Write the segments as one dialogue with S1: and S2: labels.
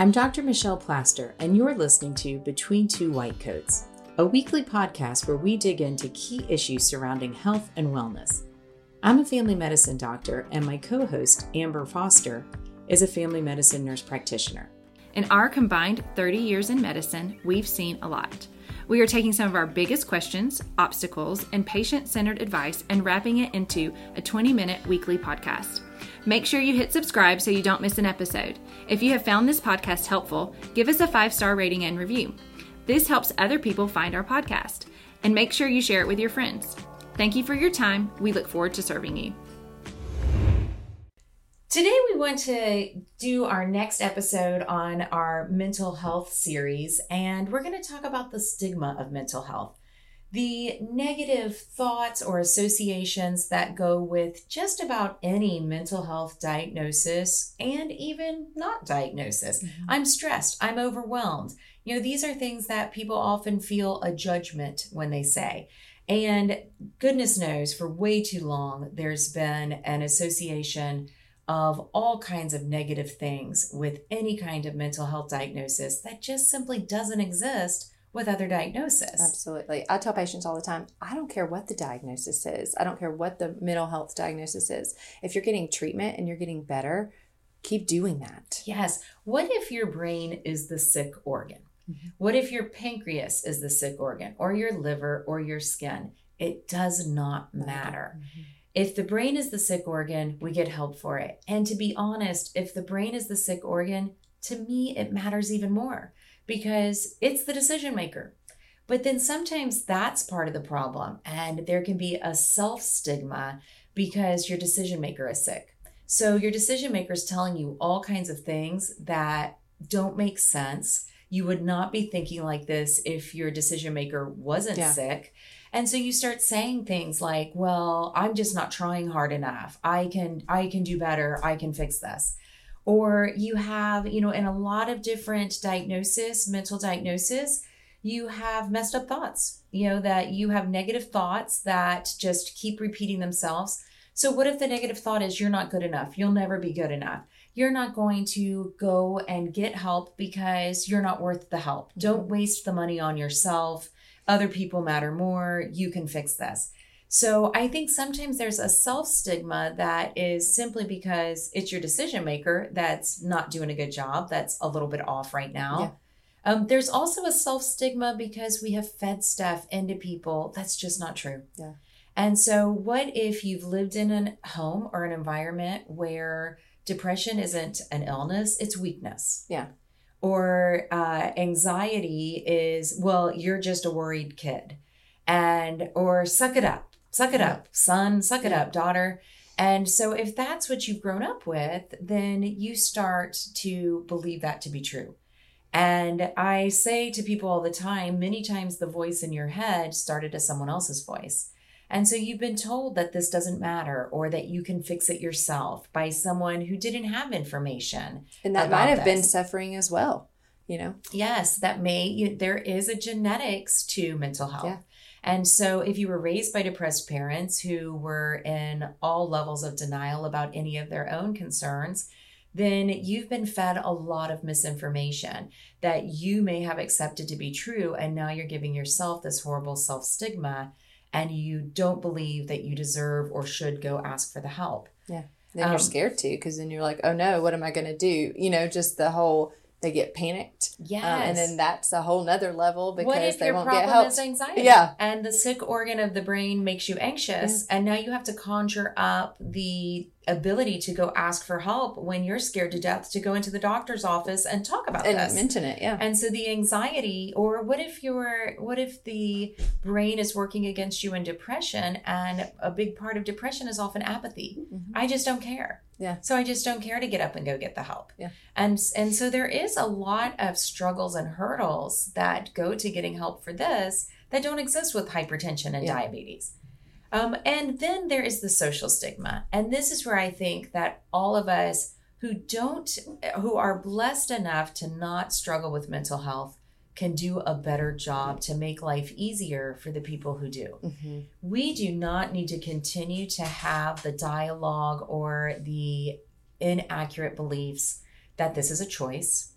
S1: I'm Dr. Michelle Plaster, and you're listening to Between Two White Coats, a weekly podcast where we dig into key issues surrounding health and wellness. I'm a family medicine doctor, and my co host, Amber Foster, is a family medicine nurse practitioner.
S2: In our combined 30 years in medicine, we've seen a lot. We are taking some of our biggest questions, obstacles, and patient centered advice and wrapping it into a 20 minute weekly podcast. Make sure you hit subscribe so you don't miss an episode. If you have found this podcast helpful, give us a five star rating and review. This helps other people find our podcast. And make sure you share it with your friends. Thank you for your time. We look forward to serving you.
S1: Today, we want to do our next episode on our mental health series, and we're going to talk about the stigma of mental health the negative thoughts or associations that go with just about any mental health diagnosis and even not diagnosis. Mm-hmm. I'm stressed, I'm overwhelmed. You know, these are things that people often feel a judgment when they say. And goodness knows, for way too long, there's been an association of all kinds of negative things with any kind of mental health diagnosis that just simply doesn't exist with other diagnosis.
S3: Absolutely. I tell patients all the time, I don't care what the diagnosis is. I don't care what the mental health diagnosis is. If you're getting treatment and you're getting better, keep doing that.
S1: Yes. What if your brain is the sick organ? Mm-hmm. What if your pancreas is the sick organ or your liver or your skin? It does not matter. Mm-hmm. If the brain is the sick organ, we get help for it. And to be honest, if the brain is the sick organ, to me, it matters even more because it's the decision maker. But then sometimes that's part of the problem, and there can be a self stigma because your decision maker is sick. So your decision maker is telling you all kinds of things that don't make sense. You would not be thinking like this if your decision maker wasn't yeah. sick. And so you start saying things like, "Well, I'm just not trying hard enough. I can I can do better. I can fix this." Or you have, you know, in a lot of different diagnosis, mental diagnosis, you have messed up thoughts, you know, that you have negative thoughts that just keep repeating themselves. So, what if the negative thought is you're not good enough? You'll never be good enough. You're not going to go and get help because you're not worth the help. Don't mm-hmm. waste the money on yourself. Other people matter more. You can fix this. So I think sometimes there's a self stigma that is simply because it's your decision maker that's not doing a good job, that's a little bit off right now. Yeah. Um, there's also a self stigma because we have fed stuff into people that's just not true.
S3: Yeah.
S1: And so, what if you've lived in a home or an environment where depression isn't an illness, it's weakness?
S3: Yeah.
S1: Or uh, anxiety is, well, you're just a worried kid. And, or suck it up Suck it up, son, suck it up, daughter. And so, if that's what you've grown up with, then you start to believe that to be true. And I say to people all the time, many times the voice in your head started as someone else's voice. And so you've been told that this doesn't matter or that you can fix it yourself by someone who didn't have information.
S3: And that might have this. been suffering as well, you know?
S1: Yes, that may, there is a genetics to mental health. Yeah. And so, if you were raised by depressed parents who were in all levels of denial about any of their own concerns, then you've been fed a lot of misinformation that you may have accepted to be true. And now you're giving yourself this horrible self stigma and you don't believe that you deserve or should go ask for the help.
S3: Yeah. Then um, you're scared too, because then you're like, oh no, what am I going to do? You know, just the whole they get panicked.
S1: Yes.
S3: Um, and then that's a whole nother level because they won't
S1: get
S3: help.
S1: Is anxiety?
S3: Yeah.
S1: And the sick organ of the brain makes you anxious. Yeah. And now you have to conjure up the ability to go ask for help when you're scared to death to go into the doctor's office and talk about
S3: and
S1: this.
S3: mention it, yeah.
S1: And so the anxiety, or what if you're what if the brain is working against you in depression and a big part of depression is often apathy. Mm-hmm. I just don't care.
S3: Yeah.
S1: So I just don't care to get up and go get the help.
S3: Yeah.
S1: And and so there is a lot of struggles and hurdles that go to getting help for this that don't exist with hypertension and yeah. diabetes. Um, and then there is the social stigma. And this is where I think that all of us who don't, who are blessed enough to not struggle with mental health, can do a better job to make life easier for the people who do. Mm-hmm. We do not need to continue to have the dialogue or the inaccurate beliefs that this is a choice,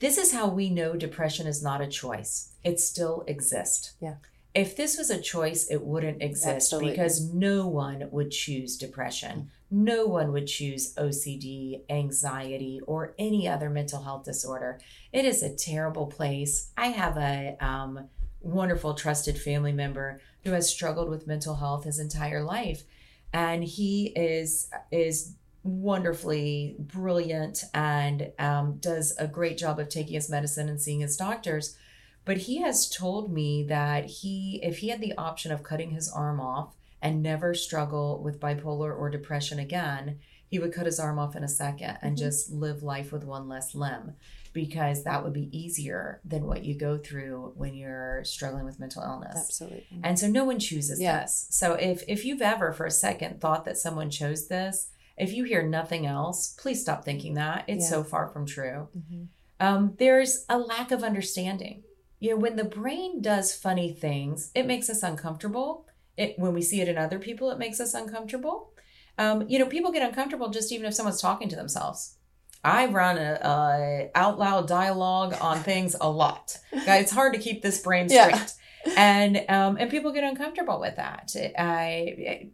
S1: This is how we know depression is not a choice. It still exists.
S3: Yeah.
S1: If this was a choice, it wouldn't exist
S3: Absolutely.
S1: because no one would choose depression. No one would choose OCD, anxiety, or any other mental health disorder. It is a terrible place. I have a um, wonderful, trusted family member who has struggled with mental health his entire life, and he is is wonderfully brilliant and um, does a great job of taking his medicine and seeing his doctors. But he has told me that he, if he had the option of cutting his arm off and never struggle with bipolar or depression again, he would cut his arm off in a second and
S3: Mhm.
S1: just live life with one less limb because that would be easier than what you go through when you're struggling with mental illness.
S3: Absolutely.
S1: And so no one chooses
S3: Yeah.
S1: this. So if if you've ever for a second thought that someone chose this, if you hear nothing else, please stop thinking that. It's
S3: Yeah.
S1: so far from true.
S3: Mhm.
S1: Um, there's a lack of understanding. You know, when the brain does funny things, it makes us uncomfortable. It when we see it in other people, it makes us uncomfortable. Um, you know, people get uncomfortable just even if someone's talking to themselves. I run a, a out loud dialogue on things a lot. It's hard to keep this brain
S3: Yeah.
S1: straight and um, and people get uncomfortable with that. I,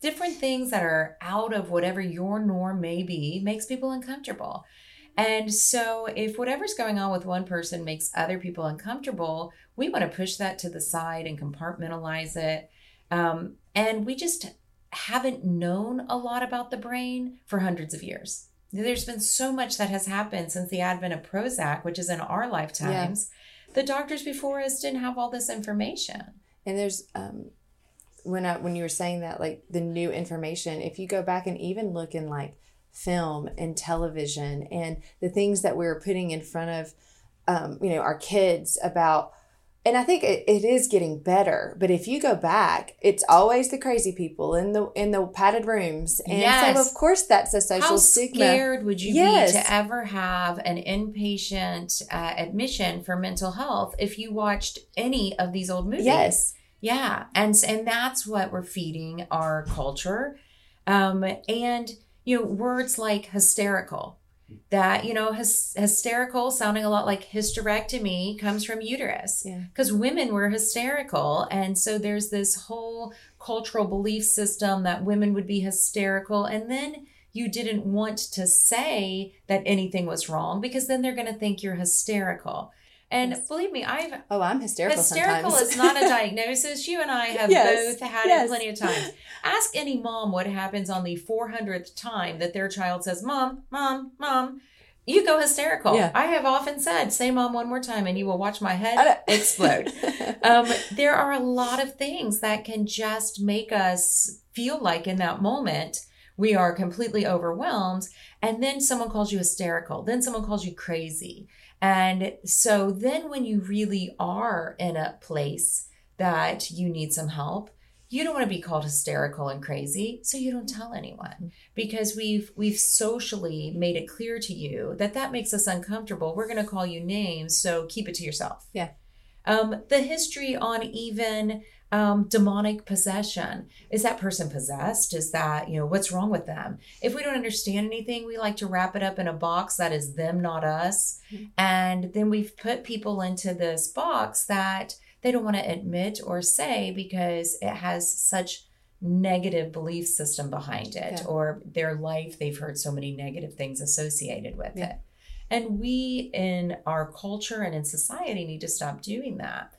S1: different things that are out of whatever your norm may be makes people uncomfortable. And so, if whatever's going on with one person makes other people uncomfortable, we want to push that to the side and compartmentalize it. Um, and we just haven't known a lot about the brain for hundreds of years. There's been so much that has happened since the advent of Prozac, which is in our lifetimes. The doctors before us didn't have all this information.
S3: And there's um when I when you were saying that like the new information, if you go back and even look in like film and television and the things that we're putting in front of um, you know our kids about and I think it, it is getting better. But if you go back, it's always the crazy people in the in the padded rooms, and
S1: Yes.
S3: so of course that's a social
S1: How
S3: stigma.
S1: scared would you
S3: Yes.
S1: be to ever have an inpatient uh, admission for mental health if you watched any of these old movies?
S3: Yes,
S1: Yeah, and and that's what we're feeding our culture, um, and you know words like hysterical, that you know hys- hysterical sounding a lot like hysterectomy comes from uterus,
S3: Yeah.
S1: because women were hysterical, and so there's this whole cultural belief system that women would be hysterical, and then you didn't want to say that anything was wrong because then they're going to think you're hysterical. And
S3: Yes.
S1: believe me, I've
S3: Oh, I'm hysterical.
S1: Hysterical
S3: sometimes.
S1: is not a diagnosis. You and I have
S3: Yes,
S1: both had
S3: yes.
S1: it plenty of times. Ask any mom what happens on the 400th time that their child says, Mom, Mom, Mom. You go hysterical.
S3: Yeah.
S1: I have often said, Say mom one more time, and you will watch my head explode. um, there are a lot of things that can just make us feel like in that moment we are completely overwhelmed. And then someone calls you hysterical. Then someone calls you crazy. And so then when you really are in a place that you need some help, you don't want to be called hysterical and crazy, so you don't tell anyone because we've we've socially made it clear to you that that makes us uncomfortable. We're going to call you names, so keep it to yourself.
S3: Yeah.
S1: Um, the history on even um, demonic possession is that person possessed? Is that you know what's wrong with them? If we don't understand anything, we like to wrap it up in a box that is them, not us, and then we've put people into this box that they don't want to admit or say because it has such negative belief system behind it
S3: Yeah.
S1: or their life they've heard so many negative things associated with
S3: Yeah.
S1: it and we in our culture and in society need to stop doing that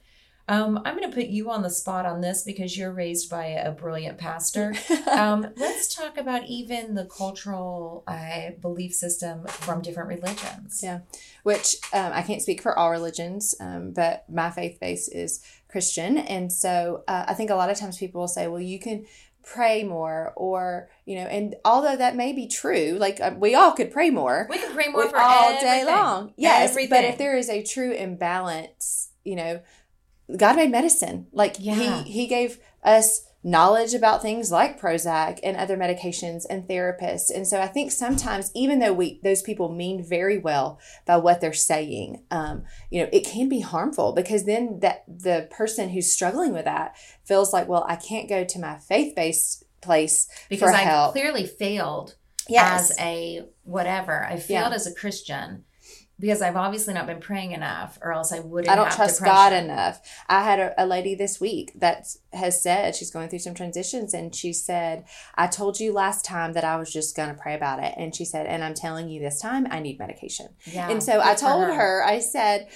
S1: um, i'm going to put you on the spot on this because you're raised by a brilliant pastor um, let's talk about even the cultural uh, belief system from different religions
S3: Yeah. which um, I can't speak for all religions, um, but my faith base is Christian. And so uh, I think a lot of times people will say, well, you can pray more, or, you know, and although that may be true, like uh, we all could pray more
S1: we can pray more
S3: we-
S1: for
S3: all day long. Yes. But if there is a true imbalance, you know, God made medicine. Like
S1: Yeah.
S3: he, he gave us knowledge about things like Prozac and other medications and therapists. And so I think sometimes, even though we those people mean very well by what they're saying, um, you know, it can be harmful because then that the person who's struggling with that feels like, well, I can't go to my faith based place
S1: because I've
S3: help.
S1: clearly failed
S3: Yes.
S1: as a whatever. I failed
S3: Yeah.
S1: as a Christian. Because I've obviously not been praying enough, or else I wouldn't.
S3: I don't
S1: have
S3: trust
S1: depression.
S3: God enough. I had a, a lady this week that has said she's going through some transitions, and she said, "I told you last time that I was just going to pray about it," and she said, "And I'm telling you this time, I need medication."
S1: Yeah,
S3: and so I told her, I said,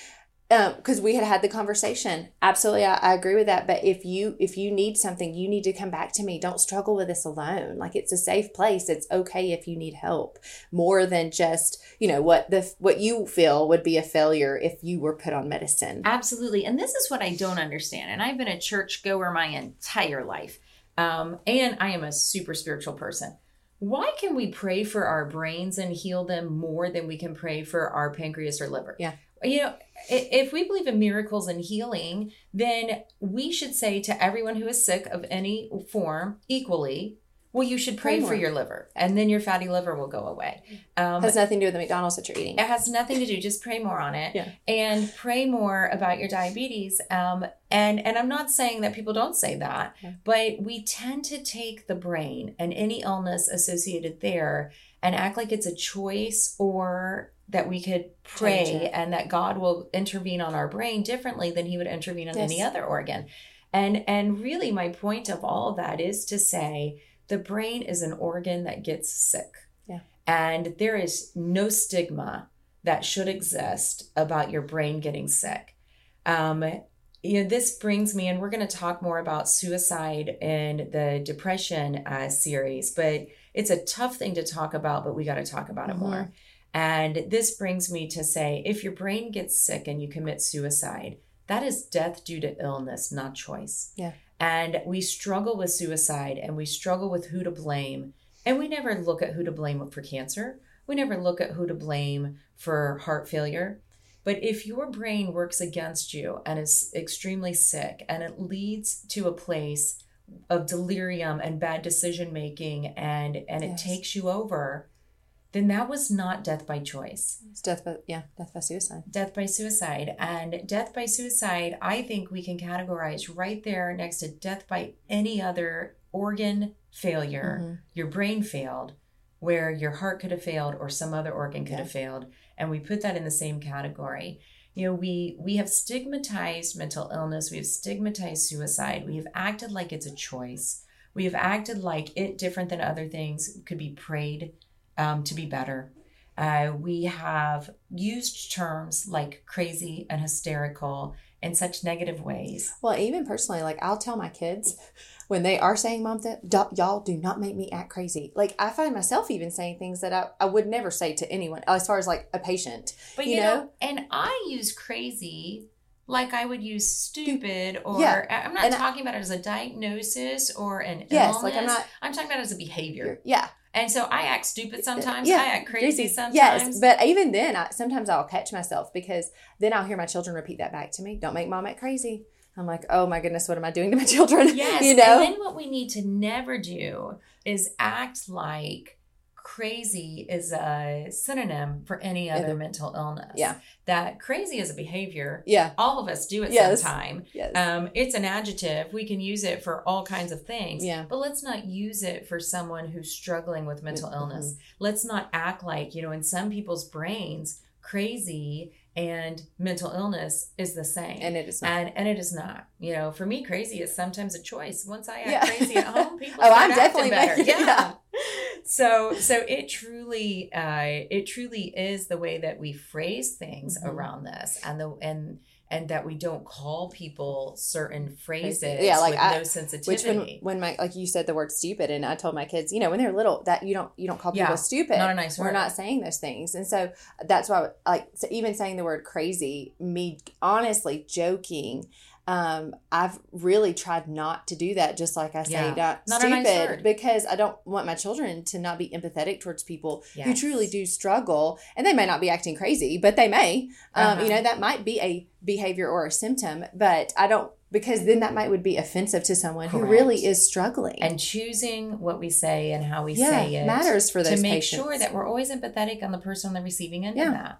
S3: because we had had the conversation. Absolutely, I, I agree with that. But if you if you need something, you need to come back to me. Don't struggle with this alone. Like it's a safe place. It's okay if you need help more than just you know what the what you feel would be a failure if you were put on medicine.
S1: Absolutely. And this is what I don't understand. And I've been a church goer my entire life. Um, and I am a super spiritual person. Why can we pray for our brains and heal them more than we can pray for our pancreas or liver?
S3: Yeah.
S1: You know, if we believe in miracles and healing, then we should say to everyone who is sick of any form equally, well, you should pray,
S3: Pray
S1: for your liver, and then your fatty liver will go away. Um,
S3: has nothing to do with the McDonald's that you're eating.
S1: it has nothing to do. Just pray more on it,
S3: Yeah.
S1: and pray more about your diabetes. Um, and and I'm not saying that people don't say that,
S3: Yeah.
S1: but we tend to take the brain and any illness associated there and act like it's a choice or that we could pray
S3: it.
S1: and that God will intervene on our brain differently than He would intervene on any other organ. And and really, my point of all of that is to say the brain is an organ that gets sick.
S3: Yeah.
S1: And there is no stigma that should exist about your brain getting sick. Um, you know, this brings me, and we're going to talk more about suicide in the depression uh, series, but it's a tough thing to talk about, but we got to talk about it
S3: Mhm.
S1: more. And this brings me to say if your brain gets sick and you commit suicide, that is death due to illness, not choice.
S3: Yeah.
S1: And we struggle with suicide and we struggle with who to blame. And we never look at who to blame for cancer. We never look at who to blame for heart failure. But if your brain works against you and is extremely sick and it leads to a place of delirium and bad decision making and and it
S3: Yes.
S1: takes you over, then that was not death by choice
S3: It's death by yeah, death by suicide.
S1: death by suicide. And death by suicide, I think we can categorize right there next to death by any other organ failure.
S3: Mhm.
S1: Your brain failed, where your heart could have failed or some other organ could
S3: Yeah.
S1: have failed. And we put that in the same category. You know, we we have stigmatized mental illness, we have stigmatized suicide, we have acted like it's a choice. We have acted like it different than other things could be prayed um, to be better. Uh, we have used terms like crazy and hysterical in such negative ways.
S3: Well, even personally, like I'll tell my kids when they are saying mom that y'all do not make me act crazy. Like I find myself even saying things that I, I would never say to anyone as far as like a patient.
S1: But
S3: You
S1: you, know,
S3: know?
S1: and I use crazy like I would use stupid or
S3: Yeah.
S1: I'm not
S3: And I-
S1: talking about it as a diagnosis or an
S3: Yes,
S1: illness.
S3: like I'm not
S1: I'm talking about it as a behavior.
S3: yeah.
S1: And so I act stupid sometimes.
S3: Yeah,
S1: I act crazy sometimes.
S3: Yes, but even then, I, sometimes I'll catch myself because then I'll hear my children repeat that back to me. Don't make mom act crazy. I'm like, oh my goodness, what am I doing to my children?
S1: Yes.
S3: you know.
S1: And then what we need to never do is act like crazy is a synonym for any other
S3: Other-
S1: mental illness.
S3: Yeah.
S1: That crazy is a behavior.
S3: yeah.
S1: All of us do it
S3: Yes.
S1: sometime.
S3: Yes.
S1: Um, it's an adjective. We can use it for all kinds of things.
S3: Yeah.
S1: But let's not use it for someone who's struggling with mental
S3: Mhm.
S1: illness. Let's not act like, you know, in some people's brains, crazy and mental illness is the same.
S3: and it is not.
S1: And and it is not. You know, for me, crazy is sometimes a choice. Once I act
S3: Yeah.
S1: crazy at home, people
S3: Oh, I'm definitely
S1: better.
S3: making-
S1: Yeah.
S3: yeah.
S1: So so it truly uh it truly is the way that we phrase things
S3: Mhm.
S1: around this and the and and that we don't call people certain phrases
S3: Yeah, like
S1: with
S3: I-
S1: no
S3: Which
S1: sensitivity.
S3: when when my like you said the word stupid and I told my kids, you know, when they're little, that you don't you don't call people
S1: Yeah,
S3: stupid.
S1: not a nice
S3: We're
S1: word.
S3: not saying those things, and so that's why like so even saying the word crazy, me honestly joking. Um, I've really tried not to do that. Just like I say,
S1: Yeah.
S3: not,
S1: Not a
S3: stupid,
S1: nice word.
S3: because I don't want my children to not be empathetic towards people who truly do struggle, and they may not be acting crazy, but they may. Um,
S1: Uh-huh.
S3: You know, that might be a behavior or a symptom, but I don't because then that might would be offensive to someone who really is struggling.
S1: and choosing what we say and how we
S3: yeah,
S1: say it
S3: matters for those
S1: to make
S3: patients.
S1: sure that we're always empathetic on the person on the receiving end
S3: Yeah.
S1: of that.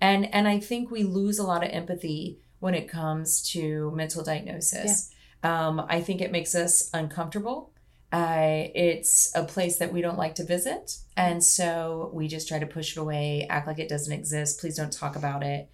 S1: And and I think we lose a lot of empathy when it comes to mental diagnosis. Um, I think it makes us uncomfortable. Uh, it's a place that we don't like to visit. And so we just try to push it away, act like it doesn't exist. Please don't talk about it.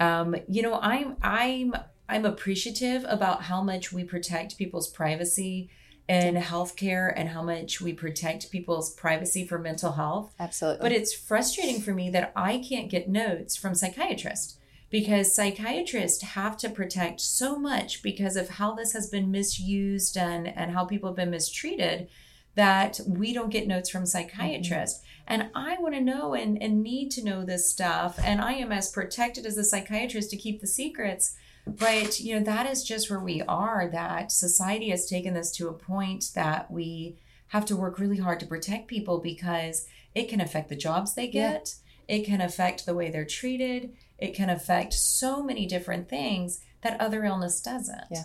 S1: Um, you know, I'm I'm I'm appreciative about how much we protect people's privacy in healthcare and how much we protect people's privacy for mental health.
S3: Absolutely.
S1: But it's frustrating for me that I can't get notes from psychiatrists because psychiatrists have to protect so much because of how this has been misused and, and how people have been mistreated that we don't get notes from psychiatrists. Mm-hmm. And I want to know and, and need to know this stuff. And I am as protected as a psychiatrist to keep the secrets but, you know, that is just where we are, that society has taken this to a point that we have to work really hard to protect people because it can affect the jobs they get, yeah. it can affect the way they're treated, it can affect so many different things that other illness doesn't.
S3: Yeah.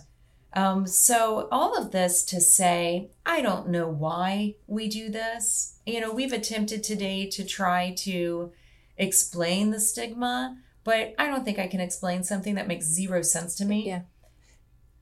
S1: Um, so, all of this to say, I don't know why we do this. You know, we've attempted today to try to explain the stigma, but I don't think I can explain something that makes zero sense to me.
S3: Yeah.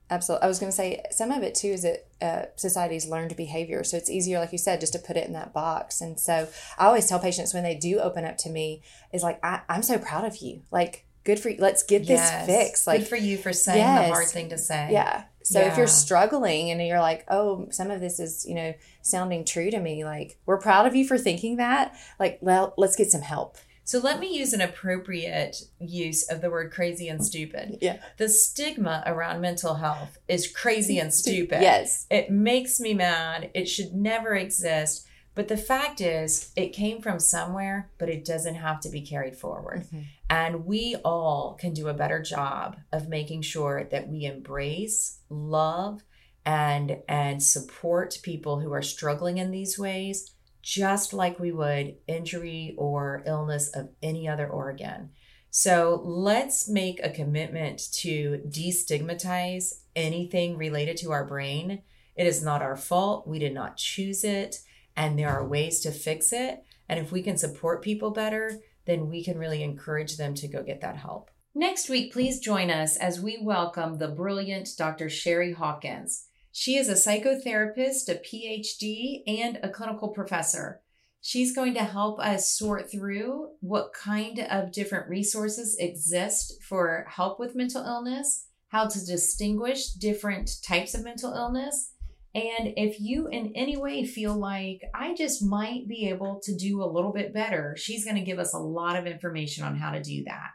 S3: Absolutely. I was going to say some of it too is that uh, society's learned behavior. So it's easier, like you said, just to put it in that box. And so I always tell patients when they do open up to me, is like, I, am so proud of you. Like, good for you. Let's get this yes. fixed. Like,
S1: good for you for saying yes. the hard thing to say.
S3: Yeah. So yeah. if you're struggling and you're like, oh, some of this is, you know, sounding true to me, like, we're proud of you for thinking that. Like, well, let's get some help.
S1: So let me use an appropriate use of the word crazy and stupid.
S3: Yeah.
S1: The stigma around mental health is crazy and stupid.
S3: yes.
S1: It makes me mad. It should never exist. But the fact is, it came from somewhere, but it doesn't have to be carried forward. Mm-hmm. And we all can do a better job of making sure that we embrace, love, and and support people who are struggling in these ways just like we would injury or illness of any other organ. So let's make a commitment to destigmatize anything related to our brain. It is not our fault. We did not choose it. And there are ways to fix it. And if we can support people better, then we can really encourage them to go get that help. Next week, please join us as we welcome the brilliant Dr. Sherry Hawkins. She is a psychotherapist, a PhD, and a clinical professor. She's going to help us sort through what kind of different resources exist for help with mental illness, how to distinguish different types of mental illness, and if you in any way feel like I just might be able to do a little bit better, she's going to give us a lot of information on how to do that.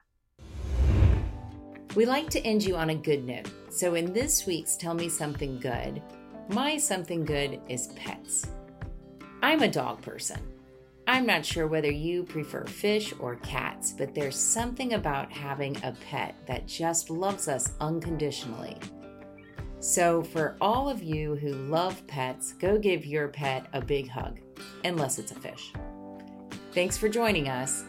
S1: We like to end you on a good note. So, in this week's Tell Me Something Good, my something good is pets. I'm a dog person. I'm not sure whether you prefer fish or cats, but there's something about having a pet that just loves us unconditionally. So, for all of you who love pets, go give your pet a big hug, unless it's a fish. Thanks for joining us,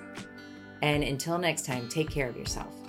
S1: and until next time, take care of yourself.